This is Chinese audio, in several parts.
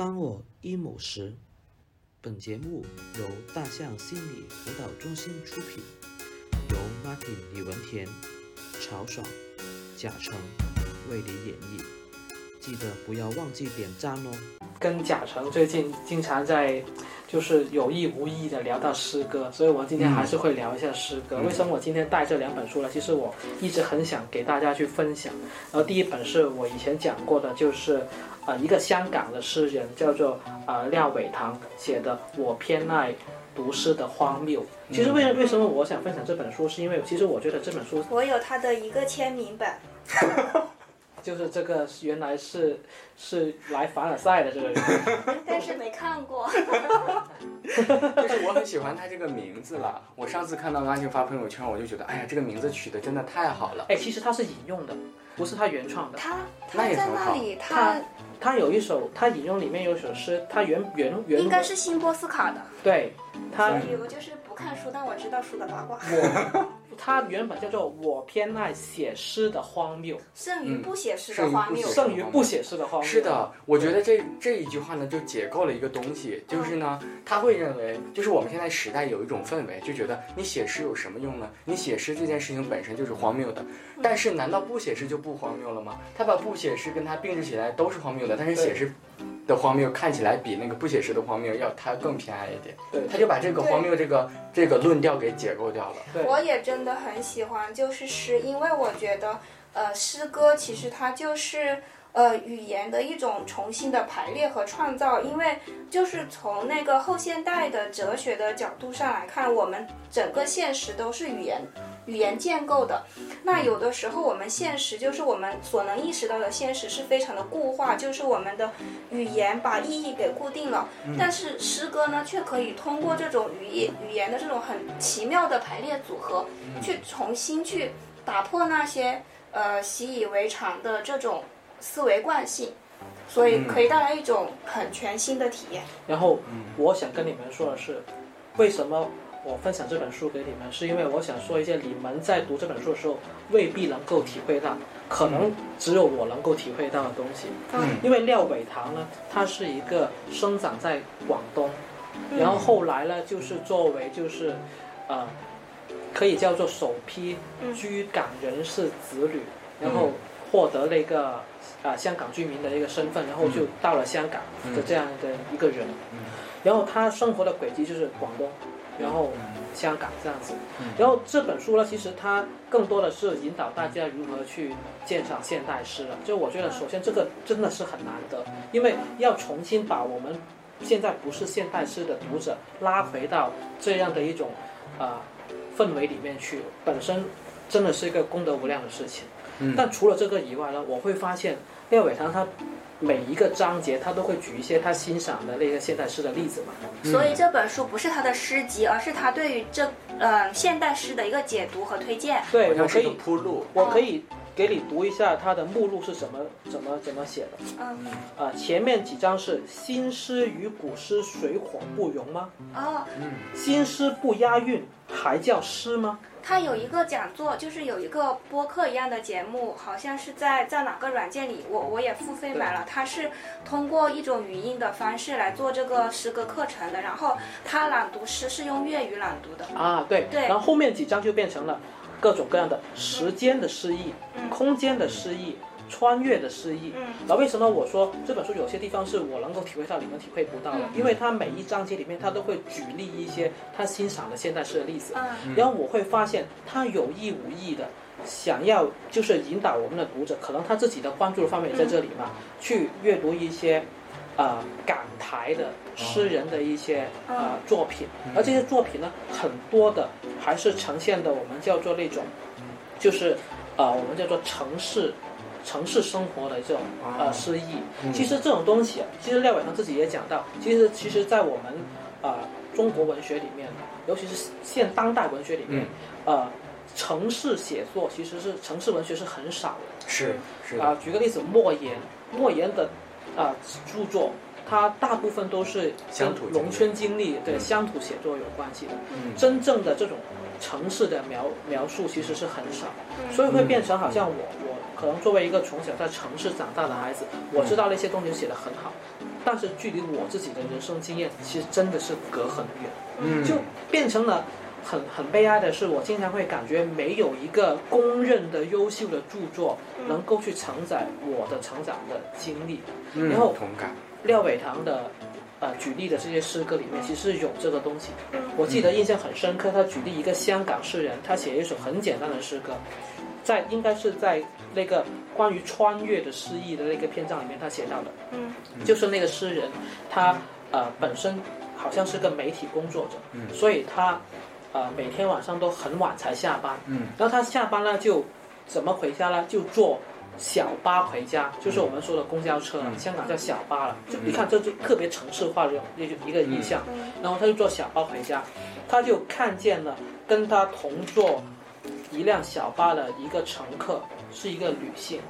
当我 emo 时，本节目由大象心理辅导中心出品，由 Martin 李文田、曹爽、贾成为你演绎。记得不要忘记点赞哦。跟贾成最近经常在，就是有意无意的聊到诗歌，所以我今天还是会聊一下诗歌。为什么我今天带这两本书呢？其实我一直很想给大家去分享。然后第一本是我以前讲过的，就是呃一个香港的诗人叫做呃廖伟棠写的《我偏爱读诗的荒谬》。其实为为什么我想分享这本书，是因为其实我觉得这本书我有他的一个签名本，就是这个原来是是来凡尔赛的这个人。但是没看过。就是我很喜欢他这个名字了。我上次看到阿静发朋友圈，我就觉得，哎呀，这个名字取得真的太好了。哎，其实他是引用的，不是他原创的。他他在那里，他他他有一首，他引用里面有一首诗，他原原原应该是新波斯卡的。对他所以我就是不看书，但我知道书的八卦，我他原本叫做我偏爱写诗的荒谬，胜于不写诗的荒谬。不写胜于不写诗的荒谬。是，的，我觉得这这一句话呢，就解构了一个东西，就是呢，他会认为，就是我们现在时代有一种氛围，就觉得你写诗有什么用呢？你写诗这件事情本身就是荒谬的，但是难道不写诗就不荒谬了吗？他把不写诗跟他并置起来都是荒谬的，但是写诗的荒谬看起来比那个不写实的荒谬要它更偏爱一点，对他就把这个荒谬这个这个论调给解构掉了。对我也真的很喜欢，就是诗，因为我觉得，呃，诗歌其实它就是。呃，语言的一种重新的排列和创造，因为就是从那个后现代的哲学的角度上来看，我们整个现实都是语言语言建构的。那有的时候我们现实就是我们所能意识到的现实是非常的固化，就是我们的语言把意义给固定了。但是诗歌呢，却可以通过这种语言语言的这种很奇妙的排列组合，去重新去打破那些呃习以为常的这种思维惯性，所以可以带来一种很全新的体验。然后我想跟你们说的是，为什么我分享这本书给你们，是因为我想说一些你们在读这本书的时候未必能够体会到，可能只有我能够体会到的东西。嗯因为廖伟棠呢，他是一个生长在广东，然后后来呢，就是作为就是，呃，可以叫做首批嗯居港人士子女，然后获得了一个啊、呃香港居民的一个身份，然后就到了香港的这样的一个人，然后他生活的轨迹就是广东，然后香港这样子。然后这本书呢，其实它更多的是引导大家如何去鉴赏现代诗了。就我觉得，首先这个真的是很难得，因为要重新把我们现在不是现代诗的读者拉回到这样的一种啊、氛围里面去，本身真的是一个功德无量的事情。嗯但除了这个以外呢，我会发现廖伟棠他每一个章节他都会举一些他欣赏的那个现代诗的例子嘛。所以这本书不是他的诗集，而是他对于这呃现代诗的一个解读和推荐。对，我可以铺路。我可以给你读一下它的目录是怎么怎么怎么写的。嗯，啊、前面几章是新诗与古诗水火不容吗？哦，新诗不押韵还叫诗吗？他有一个讲座，就是有一个播客一样的节目，好像是在在哪个软件里，我我也付费买了。他是通过一种语音的方式来做这个诗歌课程的，然后他朗读诗是用粤语朗读的。啊，对，对然后后面几章就变成了各种各样的时间的诗意、空间的诗意、穿越的诗意。嗯然后为什么我说这本书有些地方是我能够体会到，你们体会不到的？嗯因为它每一章节里面，它都会举例一些他欣赏的现代诗的例子。嗯然后我会发现，他有意无意的想要就是引导我们的读者，可能他自己的关注的方面也在这里嘛，去阅读一些。呃，港台的诗人的一些呃作品，而这些作品呢，很多的还是呈现的我们叫做那种，就是呃，我们叫做城市城市生活的这种呃诗意。其实这种东西啊，其实廖伟棠自己也讲到，其实其实在我们呃中国文学里面，尤其是现当代文学里面，呃，城市写作其实是城市文学是很少的。是是的，啊、举个例子，莫言，莫言的啊、著作，它大部分都是乡土农村经历、对乡土写作有关系的。嗯。真正的这种城市的描描述其实是很少，嗯所以会变成好像我我可能作为一个从小在城市长大的孩子，我知道那些东西写的很好，但是距离我自己的人生经验，其实真的是隔很远，嗯，就变成了。很很悲哀的是，我经常会感觉没有一个公认的优秀的著作能够去承载我的成长的经历。嗯然后同感，廖伟棠的呃举例的这些诗歌里面，其实有这个东西。我记得印象很深刻，他举例一个香港诗人，他写一首很简单的诗歌，在应该是在那个关于穿越的诗意的那个篇章里面，他写到的，嗯，就是那个诗人他呃本身好像是个媒体工作者，嗯。所以他呃每天晚上都很晚才下班，嗯。然后他下班了就怎么回家呢？就坐小巴回家，就是我们说的公交车，嗯香港叫小巴了。就你看，这就特别城市化的一个一个印象。然后他就坐小巴回家，他就看见了跟他同坐一辆小巴的一个乘客是一个女性，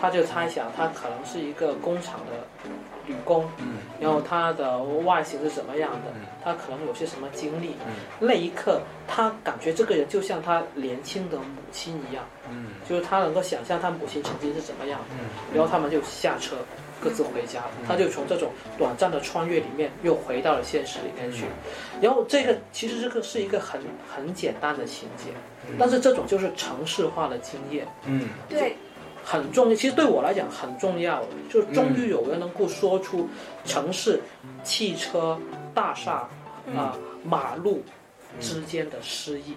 他就猜想她可能是一个工厂的女工，嗯然后她的外形是怎么样的嗯，她可能有些什么经历。嗯那一刻，他感觉这个人就像他年轻的母亲一样，嗯就是他能够想象他母亲曾经是怎么样的。嗯然后他们就下车，各自回家。他就从这种短暂的穿越里面又回到了现实里面去。然后这个其实这个是一个很很简单的情节，但是这种就是城市化的经验。嗯对，很重要，其实对我来讲很重要，就是终于有人能够说出城市、汽车、大厦啊、马路之间的诗意。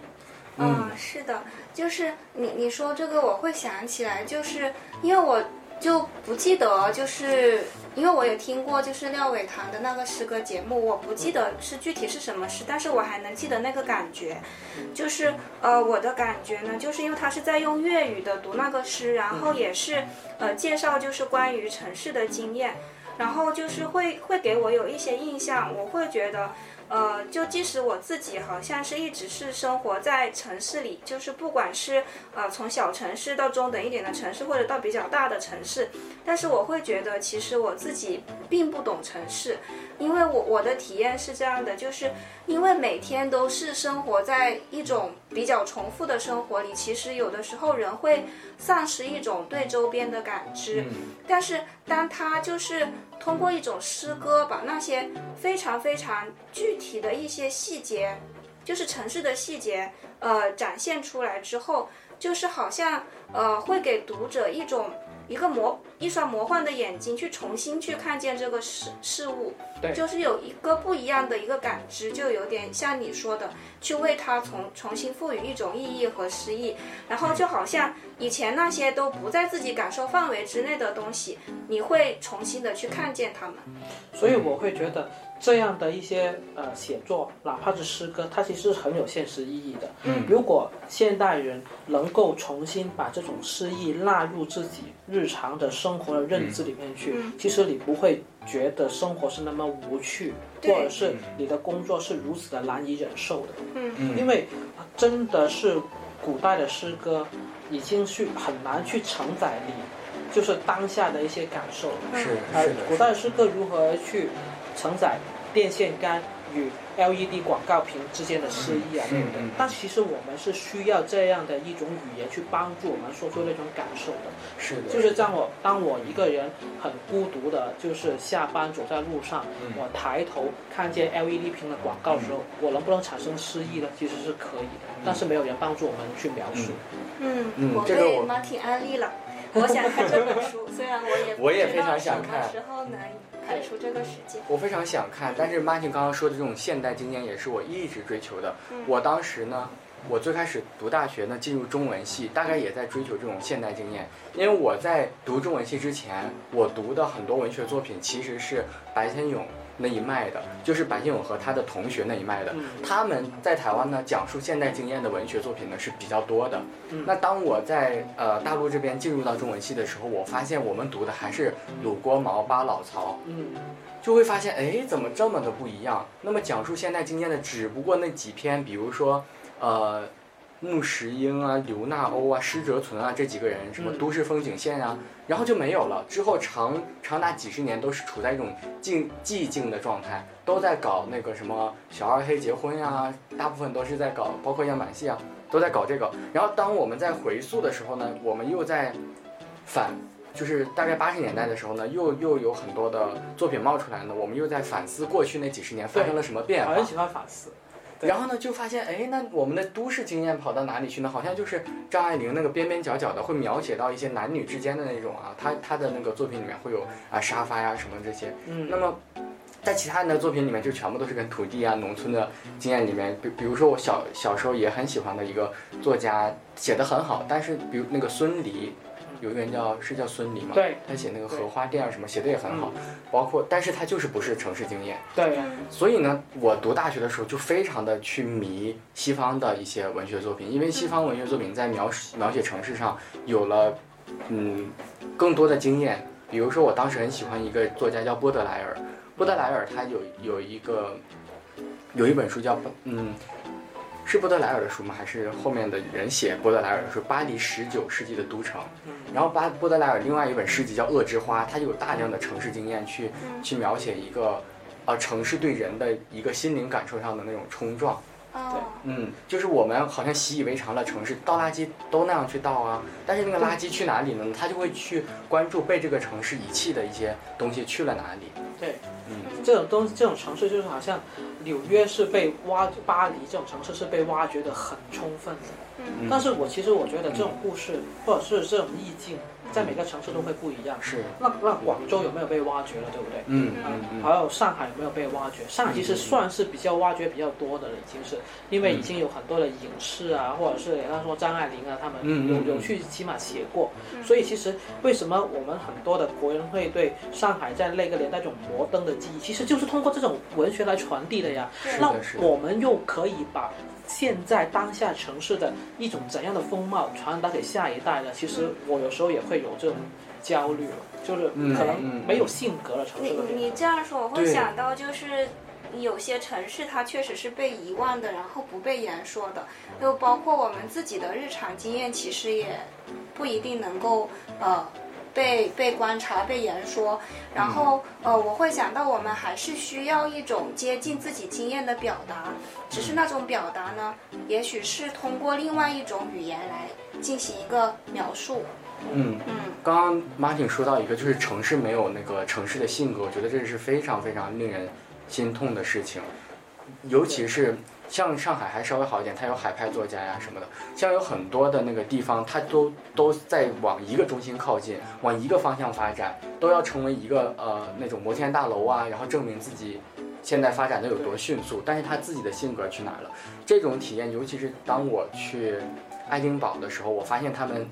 嗯，是的，就是你你说这个，我会想起来，就是因为我就不记得，就是因为我有听过，就是廖伟棠的那个诗歌节目，我不记得是具体是什么诗，但是我还能记得那个感觉，就是呃，我的感觉呢，就是因为他是在用粤语的读那个诗，然后也是呃介绍就是关于城市的经验，然后就是会会给我有一些印象，我会觉得。呃，就即使我自己好像是一直是生活在城市里，就是不管是呃从小城市到中等一点的城市，或者到比较大的城市，但是我会觉得其实我自己并不懂城市，因为我我的体验是这样的，就是因为每天都是生活在一种比较重复的生活里，其实有的时候人会丧失一种对周边的感知，但是当他就是通过一种诗歌把那些非常非常具体的一些细节，就是城市的细节，呃，展现出来之后，就是好像呃会给读者一种一个魔一双魔幻的眼睛去重新去看见这个事事物，对就是有一个不一样的一个感知，就有点像你说的，去为它重重新赋予一种意义和诗意，然后就好像以前那些都不在自己感受范围之内的东西，你会重新的去看见它们。所以我会觉得这样的一些呃写作，哪怕是诗歌，它其实是很有现实意义的。嗯。如果现代人能够重新把这种诗意纳入自己日常的生活的认知里面去，其实你不会觉得生活是那么无趣，或者是你的工作是如此的难以忍受的。嗯。因为真的是古代的诗歌已经去很难去承载你就是当下的一些感受。是呃是的，古代诗歌如何去承载电线杆与 LED 广告屏之间的诗意啊，对不对？但其实我们是需要这样的一种语言去帮助我们说出那种感受的。是的，就是当我当我一个人很孤独的，就是下班走在路上，嗯我抬头看见 LED 屏的广告的时候，我能不能产生诗意呢？其实是可以的，但是没有人帮助我们去描述。嗯，我被我 Martin 安利了，我想看这本书，虽然我也我也非常想看时候能我非常想看，但是 Martin 刚刚说的这种现代经验也是我一直追求的。我当时呢，我最开始读大学呢，进入中文系，大概也在追求这种现代经验。因为我在读中文系之前，我读的很多文学作品其实是白先勇那一脉的，就是白先勇和他的同学那一脉的。他们在台湾呢，讲述现代经验的文学作品呢是比较多的。那当我在呃大陆这边进入到中文系的时候，我发现我们读的还是鲁郭毛、巴老曹。嗯，就会发现，哎，怎么这么的不一样？那么讲述现代经验的只不过那几篇，比如说，呃，穆石英啊、刘纳欧啊、施哲存啊这几个人，什么嗯都市风景线啊，然后就没有了。之后长长达几十年都是处在一种静寂静的状态，都在搞那个什么小二黑结婚呀、大部分都是在搞，包括样板戏啊，都在搞这个。然后当我们在回溯的时候呢，我们又在反，就是大概八十年代的时候呢，又又有很多的作品冒出来呢，我们又在反思过去那几十年发生了什么变化很。喜欢反思。对然后呢，就发现，哎，那我们的都市经验跑到哪里去呢？好像就是张爱玲那个边边角角的，会描写到一些男女之间的那种啊，她她的那个作品里面会有啊沙发呀什么这些。嗯，那么，在其他人的作品里面，就全部都是跟土地啊、农村的经验里面，比比如说我小小时候也很喜欢的一个作家，写的很好，但是比如那个孙犁，有一个人叫是叫孙犁嘛？对他写那个荷花店啊什么写的也很好，包括但是他就是不是城市经验。对，所以呢，我读大学的时候就非常的去迷西方的一些文学作品，因为西方文学作品在描写描写城市上有了嗯更多的经验。比如说，我当时很喜欢一个作家叫波德莱尔，波德莱尔他有有一个有一本书叫嗯。是波德莱尔的书吗？还是后面的人写波德莱尔的书？巴黎十九世纪的都城。然后巴波德莱尔另外一本诗集叫《恶之花》，它有大量的城市经验去去描写一个呃城市对人的一个心灵感受上的那种冲撞。对，嗯，就是我们好像习以为常的，城市倒垃圾都那样去倒啊，但是那个垃圾去哪里呢？他就会去关注被这个城市遗弃的一些东西去了哪里。对，嗯，这种东这种城市就是好像纽约是被挖，巴黎这种城市是被挖掘的很充分的。嗯但是我其实我觉得这种故事或者是这种意境，在每个城市都会不一样。是，那那广州有没有被挖掘了，对不对？嗯嗯嗯，还有上海有没有被挖掘？上海其实算是比较挖掘比较多的了，已经是因为已经有很多的影视啊，或者是他说张爱玲啊，他们有有去起码写过，所以其实为什么我们很多的国人会对上海在那个年代这种摩登的记忆，其实就是通过这种文学来传递的呀。那。我们又可以把现在当下城市的一种怎样的风貌传达给下一代呢？其实我有时候也会有这种焦虑了，就是嗯可嗯能没有性格的，城市你。你这样说，我会想到就是。有些城市它确实是被遗忘的，然后不被言说的，就包括我们自己的日常经验，其实也不一定能够呃被被观察、被言说。然后呃，我会想到我们还是需要一种接近自己经验的表达，只是那种表达呢，也许是通过另外一种语言来进行一个描述。嗯，嗯。刚刚 Martin 说到一个，就是城市没有那个城市的性格，我觉得这是非常非常令人心痛的事情，尤其是像上海还稍微好一点，它有海派作家呀什么的，像有很多的那个地方，它都都在往一个中心靠近，往一个方向发展，都要成为一个呃那种摩天大楼啊，然后证明自己现在发展的有多迅速，但是他自己的性格去哪儿了？这种体验，尤其是当我去爱丁堡的时候，我发现他们。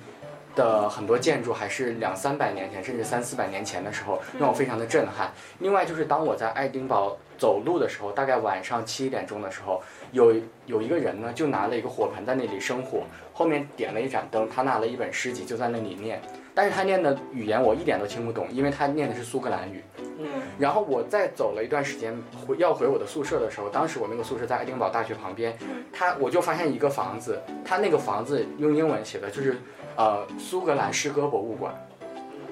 的很多建筑还是两三百年前，甚至三四百年前的时候，让我非常的震撼。另外就是当我在爱丁堡走路的时候，大概晚上七点钟的时候，有有一个人呢，就拿了一个火盆在那里生火，后面点了一盏灯，他拿了一本诗集就在那里念，但是他念的语言我一点都听不懂，因为他念的是苏格兰语。嗯然后我再走了一段时间回要回我的宿舍的时候，当时我那个宿舍在爱丁堡大学旁边，他我就发现一个房子，他那个房子用英文写的就是呃苏格兰诗歌博物馆，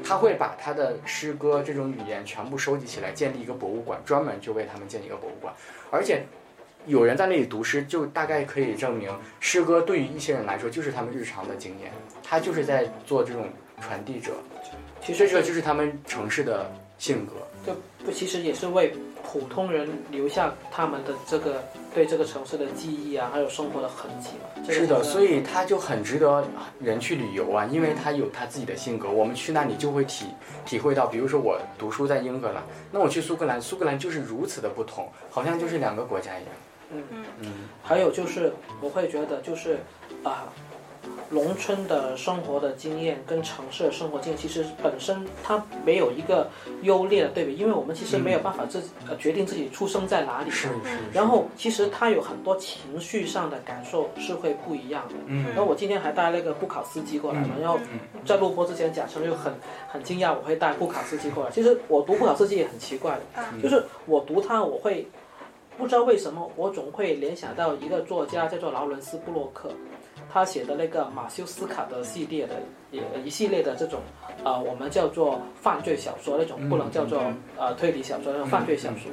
他会把他的诗歌这种语言全部收集起来，建立一个博物馆，专门就为他们建一个博物馆，而且。有人在那里读诗，就大概可以证明，诗歌对于一些人来说就是他们日常的经验，他就是在做这种传递者，其实这就是他们城市的性格。这不其实也是为普通人留下他们的这个对这个城市的记忆啊，还有生活的痕迹嘛。这个是的，所以他就很值得人去旅游啊，因为他有他自己的性格。我们去那里就会体体会到，比如说我读书在英格兰，那我去苏格兰，苏格兰就是如此的不同，好像就是两个国家一样。嗯嗯还有就是我会觉得就是啊。农村的生活的经验跟城市的生活经验，其实本身它没有一个优劣的对比，因为我们其实没有办法自己、呃决定自己出生在哪里嘛。是是。然后其实它有很多情绪上的感受是会不一样的。嗯然后我今天还带了一个布考斯基过来嘛，然后在录播之前，贾成就很很惊讶我会带布考斯基过来。其实我读布考斯基也很奇怪的，就是我读它我会不知道为什么，我总会联想到一个作家叫做劳伦斯布洛克，他写的那个马修斯卡的系列的一一系列的这种呃我们叫做犯罪小说那种，不能叫做呃推理小说那种犯罪小说。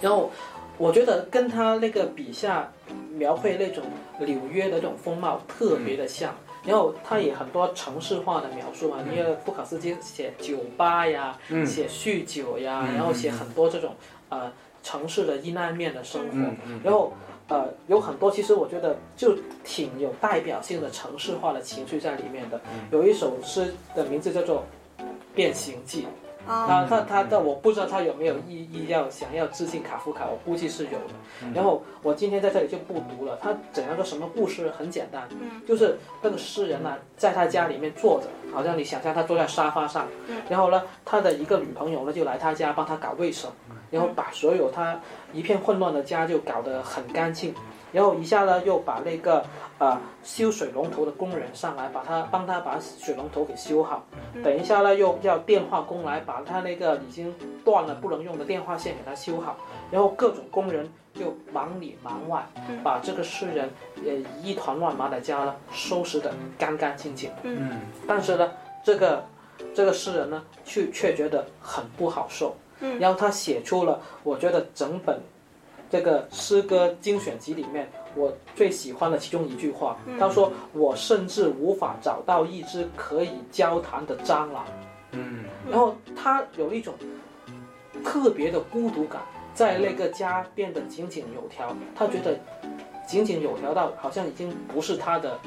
然后我觉得跟他那个笔下描绘那种纽约的这种风貌特别的像，然后他也很多城市化的描述嘛，因为布考斯基写酒吧呀，嗯。写酗酒呀，嗯然后写很多这种呃城市的阴暗面的生活，然后呃有很多其实我觉得就挺有代表性的城市化的情绪在里面的。嗯有一首诗的名字叫做《变形记》。啊，他他他的我不知道他有没有意意要想要致敬卡夫卡，我估计是有的。嗯然后我今天在这里就不读了，他整个个什么故事很简单，嗯就是那个诗人呢、在他家里面坐着，好像你想象他坐在沙发上，嗯然后呢他的一个女朋友呢就来他家帮他搞卫生，然后把所有他一片混乱的家就搞得很干净。然后一下呢，又把那个呃修水龙头的工人上来，把他帮他把水龙头给修好。等一下呢，又要电话工来把他那个已经断了不能用的电话线给他修好。然后各种工人就忙里忙外，把这个诗人呃一团乱麻的家呢收拾得干干净净。嗯但是呢，这个这个诗人呢，却却觉得很不好受。嗯，然后他写出了，我觉得整本这个诗歌精选集里面我最喜欢的其中一句话。他说：“我甚至无法找到一只可以交谈的蟑螂。”嗯然后他有一种特别的孤独感，在那个家变得井井有条。他觉得井井有条到好像已经不是他的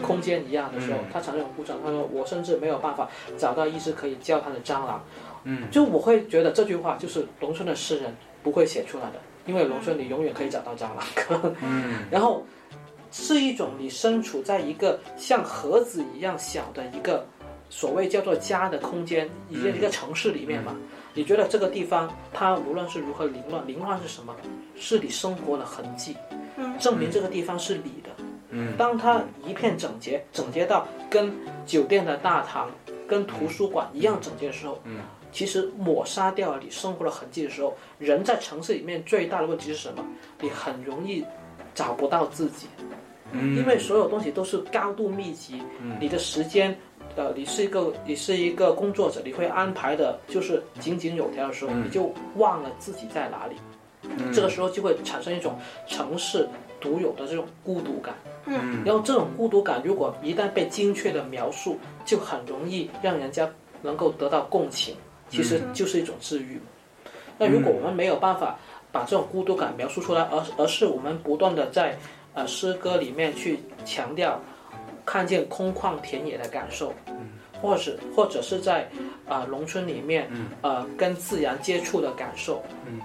空间一样的时候，嗯他产生了孤独感。他说：“我甚至没有办法找到一只可以交谈的蟑螂。”嗯，就我会觉得这句话就是农村的诗人不会写出来的，因为农村你永远可以找到蟑螂。嗯 然后是一种你身处在一个像盒子一样小的一个所谓叫做家的空间，一个一个城市里面嘛。你觉得这个地方它无论是如何凌乱，凌乱是什么？是你生活的痕迹，证明这个地方是你的。嗯当它一片整洁，整洁到跟酒店的大堂、跟图书馆一样整洁的时候，嗯，其实抹杀掉了你生活的痕迹的时候，人在城市里面最大的问题是什么？你很容易找不到自己，嗯，因为所有东西都是高度密集，你的时间。呃，你是一个你是一个工作者，你会安排的，就是井井有条的时候，你就忘了自己在哪里。这个时候就会产生一种城市独有的这种孤独感。嗯然后这种孤独感，如果一旦被精确的描述，就很容易让人家能够得到共情，其实就是一种治愈。那如果我们没有办法把这种孤独感描述出来，而而是我们不断的在呃诗歌里面去强调看见空旷田野的感受，或者或者是在啊、呃农村里面呃跟自然接触的感受，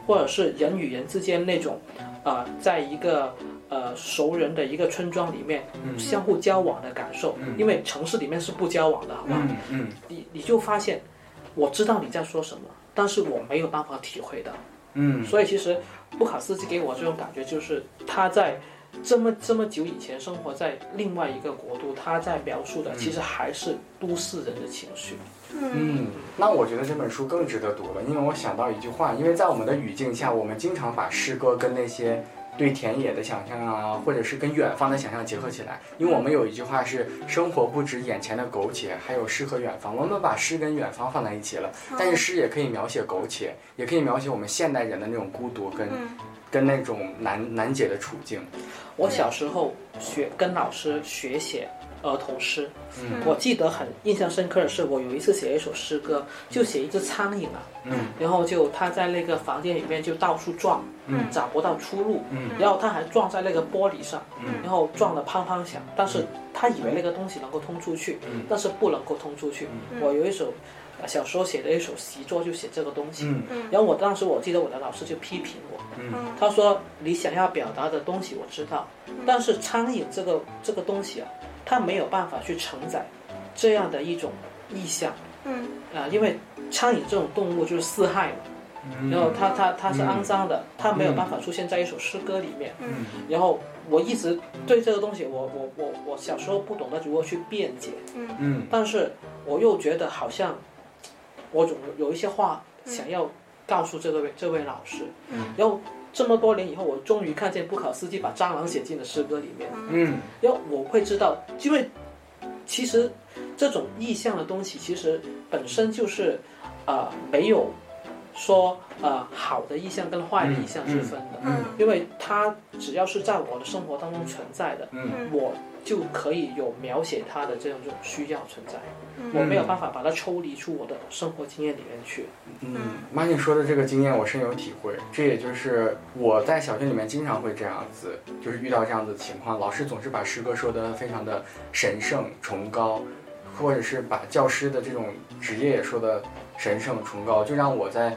或者是人与人之间那种啊、呃在一个呃熟人的一个村庄里面相互交往的感受，因为城市里面是不交往的，好不好？嗯嗯。你你就发现，我知道你在说什么，但是我没有办法体会到。嗯所以其实布卡斯基给我这种感觉，就是他在这么这么久以前生活在另外一个国度，他在描述的其实还是都市人的情绪。嗯，那我觉得这本书更值得读了，因为我想到一句话，因为在我们的语境下，我们经常把诗歌跟那些对田野的想象啊，或者是跟远方的想象结合起来。因为我们有一句话是“生活不止眼前的苟且，还有诗和远方”。我们把诗跟远方放在一起了，但是诗也可以描写苟且，也可以描写我们现代人的那种孤独跟、跟那种难难解的处境。我小时候学跟老师学写儿童诗，嗯。我记得很印象深刻的是，我有一次写一首诗歌，就写一只苍蝇啊，嗯。然后就它在那个房间里面就到处撞，嗯。找不到出路，嗯。然后它还撞在那个玻璃上，嗯。然后撞得砰砰响，但是他以为那个东西能够通出去，嗯。但是不能够通出去。我有一首呃小时候写的一首习作，就写这个东西。嗯。然后我当时我记得我的老师就批评我，嗯。他说你想要表达的东西我知道，但是苍蝇这个这个东西啊，它没有办法去承载这样的一种意象。嗯。啊、因为苍蝇这种动物就是四害嘛，然后它它它是肮脏的，它没有办法出现在一首诗歌里面。嗯。然后我一直对这个东西，我我我我小时候不懂得如何去辩解，嗯。嗯。但是我又觉得好像我总有一些话想要告诉这位这位老师。嗯。然后这么多年以后，我终于看见布考斯基把蟑螂写进了诗歌里面。嗯因为我会知道，因为其实这种意象的东西，其实本身就是呃没有说呃好的意向跟坏的意向是分的，嗯。因为它只要是在我的生活当中存在的，嗯。我就可以有描写它的这样一种需要存在，嗯。我没有办法把它抽离出我的生活经验里面去。嗯，马你说的这个经验我深有体会，这也就是我在小学里面经常会这样子，就是遇到这样子的情况，老师总是把诗歌说的非常的神圣崇高，或者是把教师的这种职业也说的神圣崇高，就让我在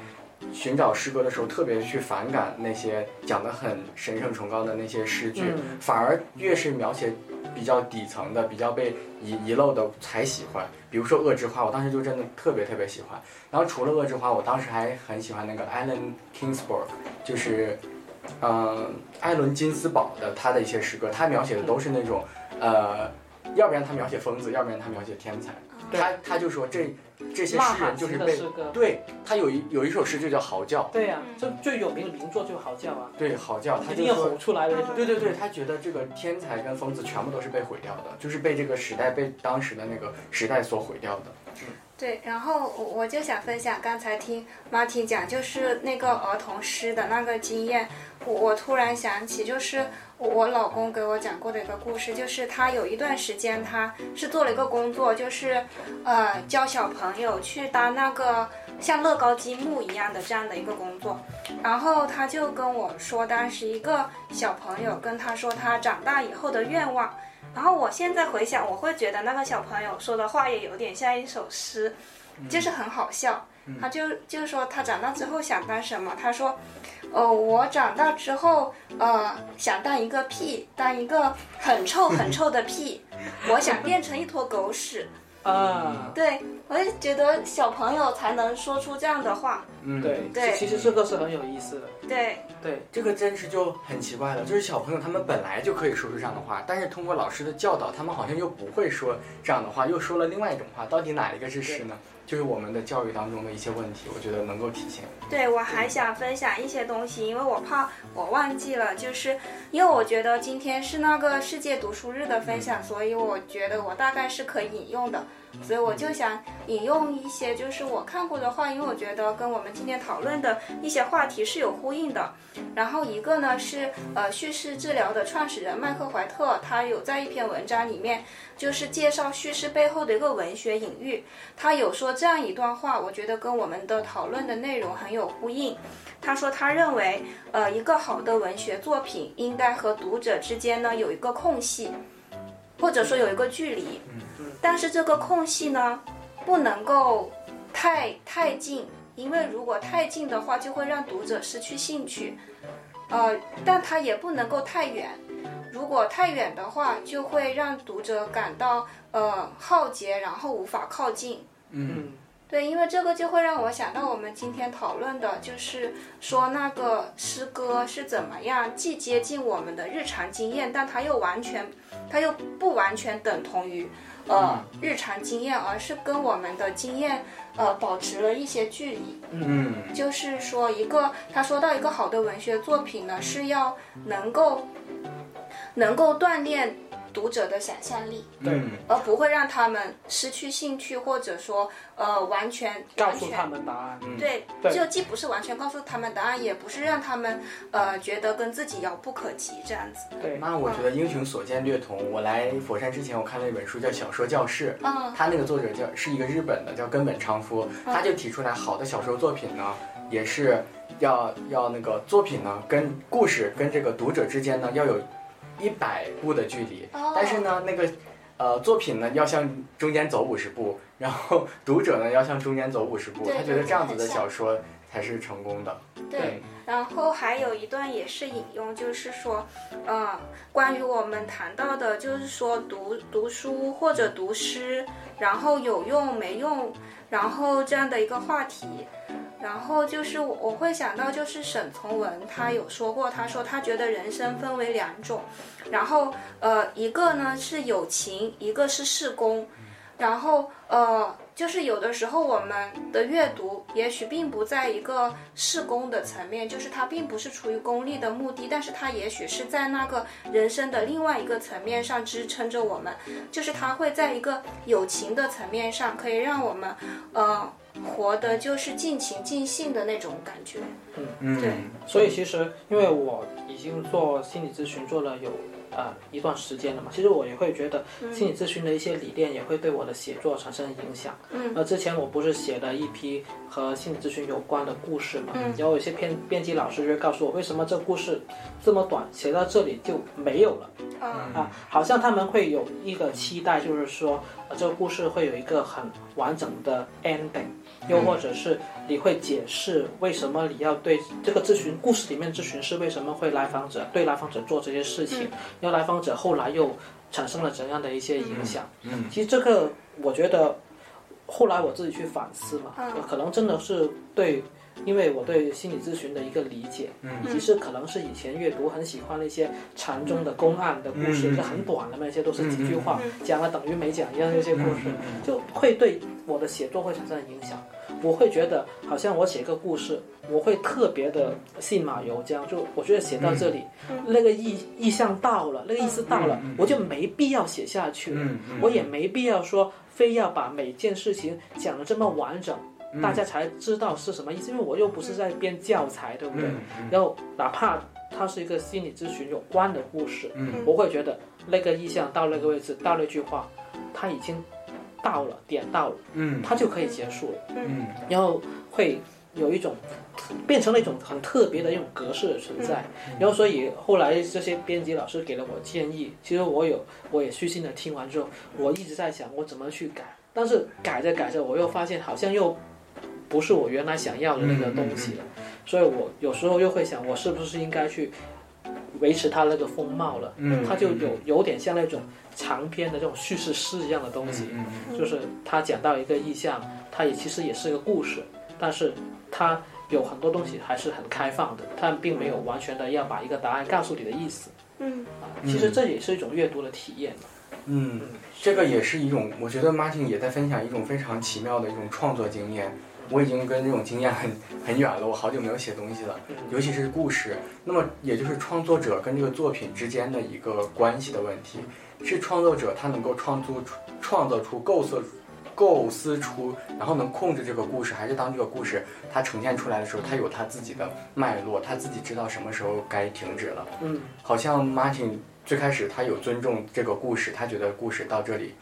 寻找诗歌的时候特别去反感那些讲的很神圣崇高的那些诗句，嗯反而越是描写比较底层的、比较被遗遗漏的才喜欢。比如说《恶之花》，我当时就真的特别特别喜欢。然后除了《恶之花》，我当时还很喜欢那个 Allen Kingsburg，就是，嗯，艾伦金斯堡的他的一些诗歌，他描写的都是那种，呃，要不然他描写疯子，要不然他描写天才。对。他他就说这这些诗人就是被对他有一有一首诗就叫嚎叫，对呀、这最有名的名作就嚎叫啊，对嚎叫，他一定要就说吼出来的那种。对对对，他觉得这个天才跟疯子全部都是被毁掉的，就是被这个时代、被当时的那个时代所毁掉的。对，然后我我就想分享刚才听 Martin 讲，就是那个儿童诗的那个经验，我我突然想起，就是我老公给我讲过的一个故事，就是他有一段时间他是做了一个工作，就是呃教小朋友去搭那个像乐高积木一样的这样的一个工作，然后他就跟我说，当时一个小朋友跟他说他长大以后的愿望。然后我现在回想，我会觉得那个小朋友说的话也有点像一首诗，就是很好笑。他就就是说他长大之后想当什么？他说，呃，我长大之后，呃，想当一个屁，当一个很臭很臭的屁，我想变成一坨狗屎。啊，对，我就觉得小朋友才能说出这样的话。嗯，对，对其实这个是很有意思的。对，对，这个真是就很奇怪了，就是小朋友他们本来就可以说出这样的话，但是通过老师的教导，他们好像又不会说这样的话，又说了另外一种话，到底哪一个是诗呢？就是我们的教育当中的一些问题，我觉得能够体现。对，我还想分享一些东西，因为我怕我忘记了，就是因为我觉得今天是那个世界读书日的分享，所以我觉得我大概是可以引用的，所以我就想引用一些就是我看过的话，因为我觉得跟我们今天讨论的一些话题是有呼应的。然后一个呢是呃叙事治疗的创始人麦克怀特，他有在一篇文章里面就是介绍叙事背后的一个文学隐喻，他有说这样一段话，我觉得跟我们的讨论的内容很有呼应。他说他认为，呃，一个好的文学作品应该和读者之间呢有一个空隙，或者说有一个距离，但是这个空隙呢不能够太太近，因为如果太近的话，就会让读者失去兴趣。呃，但它也不能够太远，如果太远的话，就会让读者感到呃浩劫，然后无法靠近。嗯对，因为这个就会让我想到我们今天讨论的，就是说那个诗歌是怎么样既接近我们的日常经验，但它又完全，它又不完全等同于呃日常经验，而是跟我们的经验呃保持了一些距离。嗯就是说，一个他说到一个好的文学作品呢，是要能够能够锻炼读者的想象力，嗯。而不会让他们失去兴趣，或者说呃完全完全告诉他们答案。对，对。就既不是完全告诉他们答案，也不是让他们呃觉得跟自己遥不可及这样子。对，那我觉得英雄所见略同。我来佛山之前，我看了一本书叫《小说教室》，嗯。他那个作者叫是一个日本的，叫根本昌夫，他就提出来，好的小说作品呢，也是要要那个作品呢，跟故事跟这个读者之间呢，要有一百步的距离，哦但是呢，那个呃作品呢，要向中间走五十步，然后读者呢，要向中间走五十步，他觉得这样子的小说才是成功的。对，然后还有一段也是引用，就是说，呃，关于我们谈到的，就是说读读书或者读诗，然后有用没用，然后这样的一个话题。然后就是我我会想到，就是沈从文他有说过，他说他觉得人生分为两种，然后呃一个呢是友情，一个是事功，然后呃就是有的时候我们的阅读也许并不在一个事功的层面，就是它并不是出于功利的目的，但是它也许是在那个人生的另外一个层面上支撑着我们，就是它会在一个友情的层面上可以让我们呃活的就是尽情尽兴的那种感觉。嗯，对所以其实因为我已经做心理咨询做了有呃一段时间了嘛，其实我也会觉得心理咨询的一些理念也会对我的写作产生影响。嗯，呃，之前我不是写了一批和心理咨询有关的故事嘛，嗯，然后有些编编辑老师就会告诉我，为什么这故事这么短，写到这里就没有了。嗯啊，好像他们会有一个期待，就是说，呃，这个故事会有一个很完整的 ending，又或者是你会解释为什么你要对这个咨询故事里面咨询师为什么会来访者对来访者做这些事情，然后来访者后来又产生了怎样的一些影响。嗯，其实这个我觉得后来我自己去反思嘛，嗯可能真的是对。因为我对心理咨询的一个理解，嗯。以及是可能是以前阅读很喜欢的一些禅宗的公案的故事，嗯是很短的那些，都是几句话嗯。讲了等于没讲一样那些故事，嗯。就会对我的写作会产生影响。我会觉得好像我写个故事，我会特别的信马由缰，就我觉得写到这里，那个意意向到了，那个意思到了，我就没必要写下去了，嗯嗯我也没必要说非要把每件事情讲的这么完整。大家才知道是什么意思，因为我又不是在编教材，对不对？嗯然后哪怕它是一个心理咨询有关的故事，嗯。我会觉得那个意象到那个位置，到那句话，它已经到了，点到了，嗯。它就可以结束了。嗯。然后会有一种变成了一种很特别的一种格式的存在。然后所以后来这些编辑老师给了我建议，其实我有我也虚心的听完之后，我一直在想我怎么去改，但是改着改着，我又发现好像又不是我原来想要的那个东西了，所以我有时候又会想，我是不是应该去维持它那个风貌了？嗯它就有有点像那种长篇的这种叙事诗一样的东西。嗯就是他讲到一个意象，它也其实也是一个故事，但是它有很多东西还是很开放的，它并没有完全的要把一个答案告诉你的意思。嗯啊，其实这也是一种阅读的体验嘛。嗯，这个也是一种，我觉得 Martin 也在分享一种非常奇妙的一种创作经验。我已经跟这种经验很很远了，我好久没有写东西了，尤其是故事。那么也就是创作者跟这个作品之间的一个关系的问题，是创作者他能够创作出创造出构思构思出，然后能控制这个故事，还是当这个故事它呈现出来的时候，它有它自己的脉络，他自己知道什么时候该停止了。嗯，好像 Martin 最开始他有尊重这个故事，他觉得故事到这里，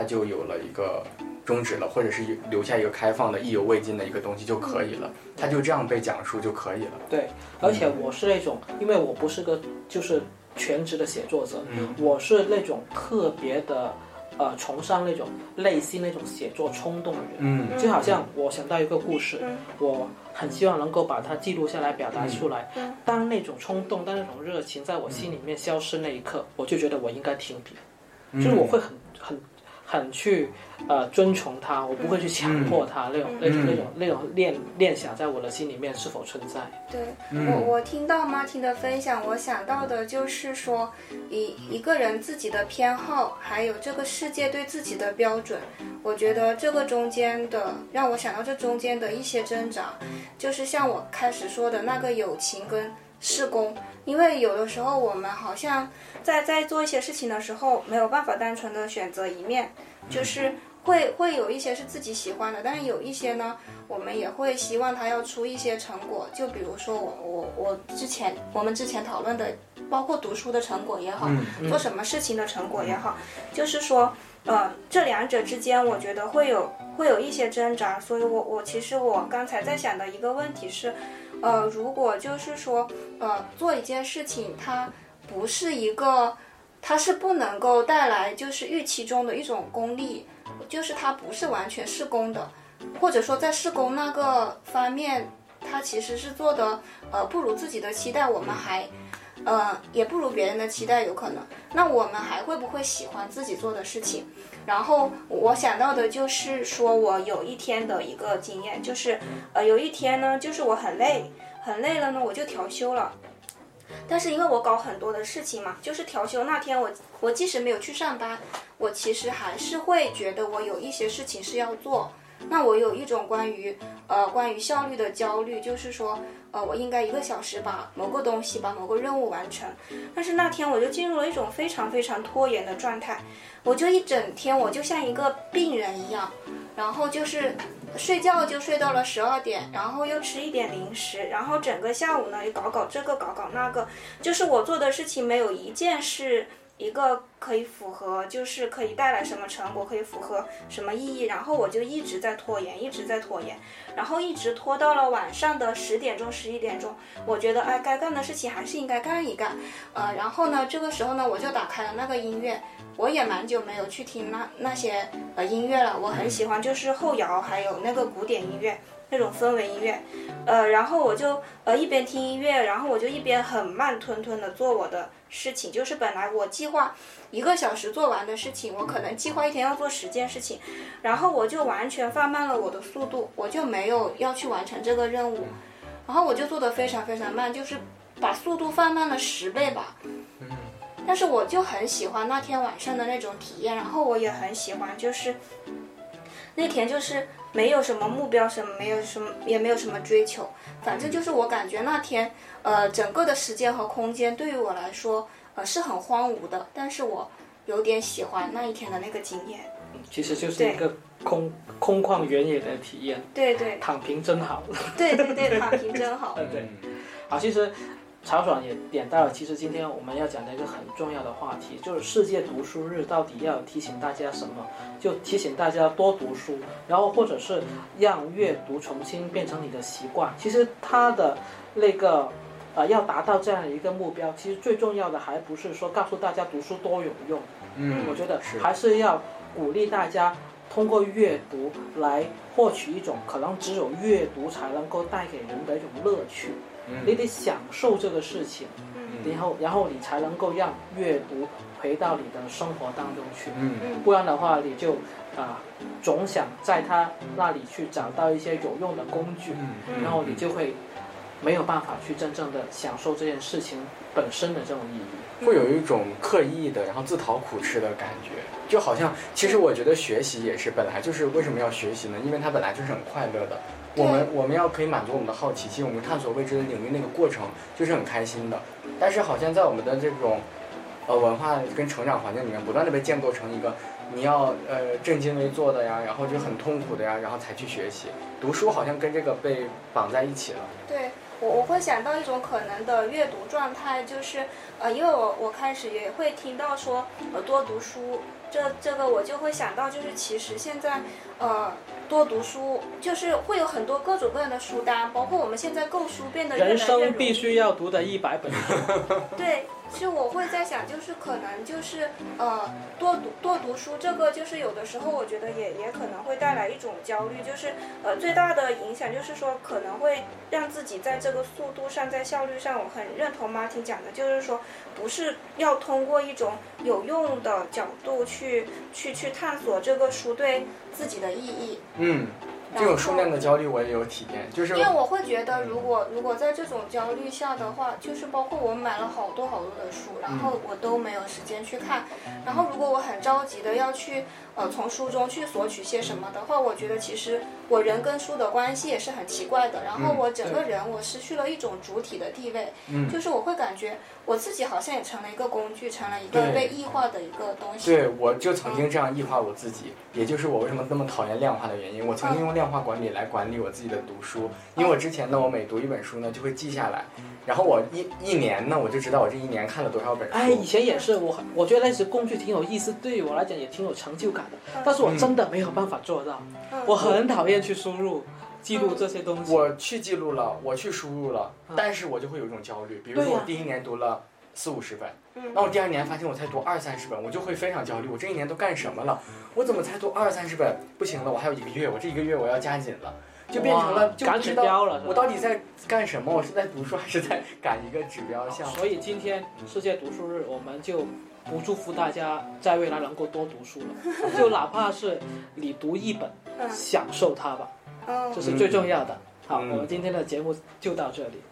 他就有了一个终止了，或者是留下一个开放的、意犹未尽的一个东西就可以了，他就这样被讲述就可以了。对，而且我是那种，因为我不是个就是全职的写作者，嗯。我是那种特别的。呃，崇尚那种内心那种写作冲动的人，嗯。就好像我想到一个故事，嗯。我很希望能够把它记录下来，表达出来。嗯。当那种冲动，当那种热情在我心里面消失那一刻，我就觉得我应该停笔，嗯。就是我会很很很去呃遵从他，我不会去强迫它那种、那种那种那种念念想在我的心里面是否存在。对嗯。我，我听到 Martin 的分享，我想到的就是说，一一个人自己的偏好，还有这个世界对自己的标准，我觉得这个中间的，让我想到这中间的一些挣扎，就是像我开始说的那个友情跟事工，因为有的时候我们好像在在做一些事情的时候，没有办法单纯的选择一面，就是会会有一些是自己喜欢的，但是有一些呢，我们也会希望它要出一些成果，就比如说我我我之前我们之前讨论的，包括读书的成果也好，做什么事情的成果也好，就是说。呃，这两者之间，我觉得会有会有一些挣扎，所以我我其实我刚才在想的一个问题是，呃，如果就是说，呃，做一件事情，它不是一个，它是不能够带来就是预期中的一种功利，就是它不是完全是功的，或者说在施工那个方面，它其实是做的呃不如自己的期待，我们还呃也不如别人的期待，有可能。那我们还会不会喜欢自己做的事情？然后我想到的就是说，我有一天的一个经验，就是呃有一天呢，就是我很累，很累了呢，我就调休了。但是因为我搞很多的事情嘛，就是调休那天我我即使没有去上班，我其实还是会觉得我有一些事情是要做。那我有一种关于呃关于效率的焦虑，就是说呃我应该一个小时把某个东西把某个任务完成。但是那天我就进入了一种非常非常拖延的状态，我就一整天我就像一个病人一样，然后就是睡觉就睡到了十二点，然后又吃一点零食，然后整个下午呢又搞搞这个搞搞那个，就是我做的事情没有一件是一个可以符合，就是可以带来什么成果，可以符合什么意义，然后我就一直在拖延，一直在拖延，然后一直拖到了晚上的十点钟、十一点钟，我觉得哎，该干的事情还是应该干一干，呃，然后呢，这个时候呢，我就打开了那个音乐。我也蛮久没有去听那那些呃音乐了，我很喜欢就是后摇，还有那个古典音乐那种氛围音乐，呃，然后我就呃一边听音乐，然后我就一边很慢吞吞的做我的事情，就是本来我计划一个小时做完的事情，我可能计划一天要做十件事情，然后我就完全放慢了我的速度，我就没有要去完成这个任务，然后我就做的非常非常慢，就是把速度放慢了十倍吧。但是我就很喜欢那天晚上的那种体验，然后我也很喜欢，就是那天就是没有什么目标，什么没有什么也没有什么追求，反正就是我感觉那天呃整个的时间和空间对于我来说呃是很荒芜的，但是我有点喜欢那一天的那个经验。其实就是一个空空旷原野的体验，对对躺平真好。对对对，躺平真好。对，好，其实。曹爽也点到了，其实今天我们要讲的一个很重要的话题，就是世界读书日到底要提醒大家什么？就提醒大家多读书，然后或者是让阅读重新变成你的习惯。其实他的那个呃，要达到这样一个目标，其实最重要的还不是说告诉大家读书多有用，嗯，我觉得还是要鼓励大家通过阅读来获取一种可能只有阅读才能够带给人的一种乐趣。你得享受这个事情，然后然后你才能够让阅读回到你的生活当中去，不然的话你就啊总想在他那里去找到一些有用的工具，然后你就会没有办法去真正的享受这件事情本身的这种意义，会有一种刻意的然后自讨苦吃的感觉，就好像其实我觉得学习也是本来就是为什么要学习呢？因为它本来就是很快乐的。我们我们要可以满足我们的好奇心，我们探索未知的领域那个过程就是很开心的。但是好像在我们的这种，呃文化跟成长环境里面，不断的被建构成一个你要呃正襟危坐的呀，然后就很痛苦的呀，然后才去学习读书，好像跟这个被绑在一起了。对我我会想到一种可能的阅读状态，就是呃因为我我开始也会听到说呃多读书。这这个我就会想到，就是其实现在，呃，多读书就是会有很多各种各样的书单，包括我们现在购书变得越来越人生必须要读的一百本书。对。其实我会在想，就是可能就是呃多读多读书，这个就是有的时候我觉得也也可能会带来一种焦虑，就是呃最大的影响就是说可能会让自己在这个速度上，在效率上，我很认同 Martin 讲的，就是说不是要通过一种有用的角度去去去探索这个书对自己的意义。嗯。这种数量的焦虑我也有体验，就是因为我会觉得，如果如果在这种焦虑下的话，就是包括我买了好多好多的书，然后我都没有时间去看，然后如果我很着急的要去。呃，从书中去索取些什么的话，我觉得其实我人跟书的关系也是很奇怪的。然后我整个人我失去了一种主体的地位，就是我会感觉我自己好像也成了一个工具，成了一个被异化的一个东西。对，我就曾经这样异化我自己，也就是我为什么那么讨厌量化的原因。我曾经用量化管理来管理我自己的读书，因为我之前呢，我每读一本书呢就会记下来。然后我一一年呢，我就知道我这一年看了多少本书。哎，以前也是，我我觉得那些工具挺有意思，对于我来讲也挺有成就感的。但是我真的没有办法做到，我很讨厌去输入、记录这些东西。我去记录了，我去输入了，但是我就会有一种焦虑。比如说我第一年读了四五十本，那我第二年发现我才读二三十本，我就会非常焦虑。我这一年都干什么了？我怎么才读二三十本？不行了，我还有一个月，我这一个月我要加紧了。就变成了赶指标了，我到底在干什么？我是在读书还是在赶一个指标项？所以今天世界读书日，我们就不祝福大家在未来能够多读书了，就哪怕是你读一本，享受它吧，这是最重要的。好，我们今天的节目就到这里。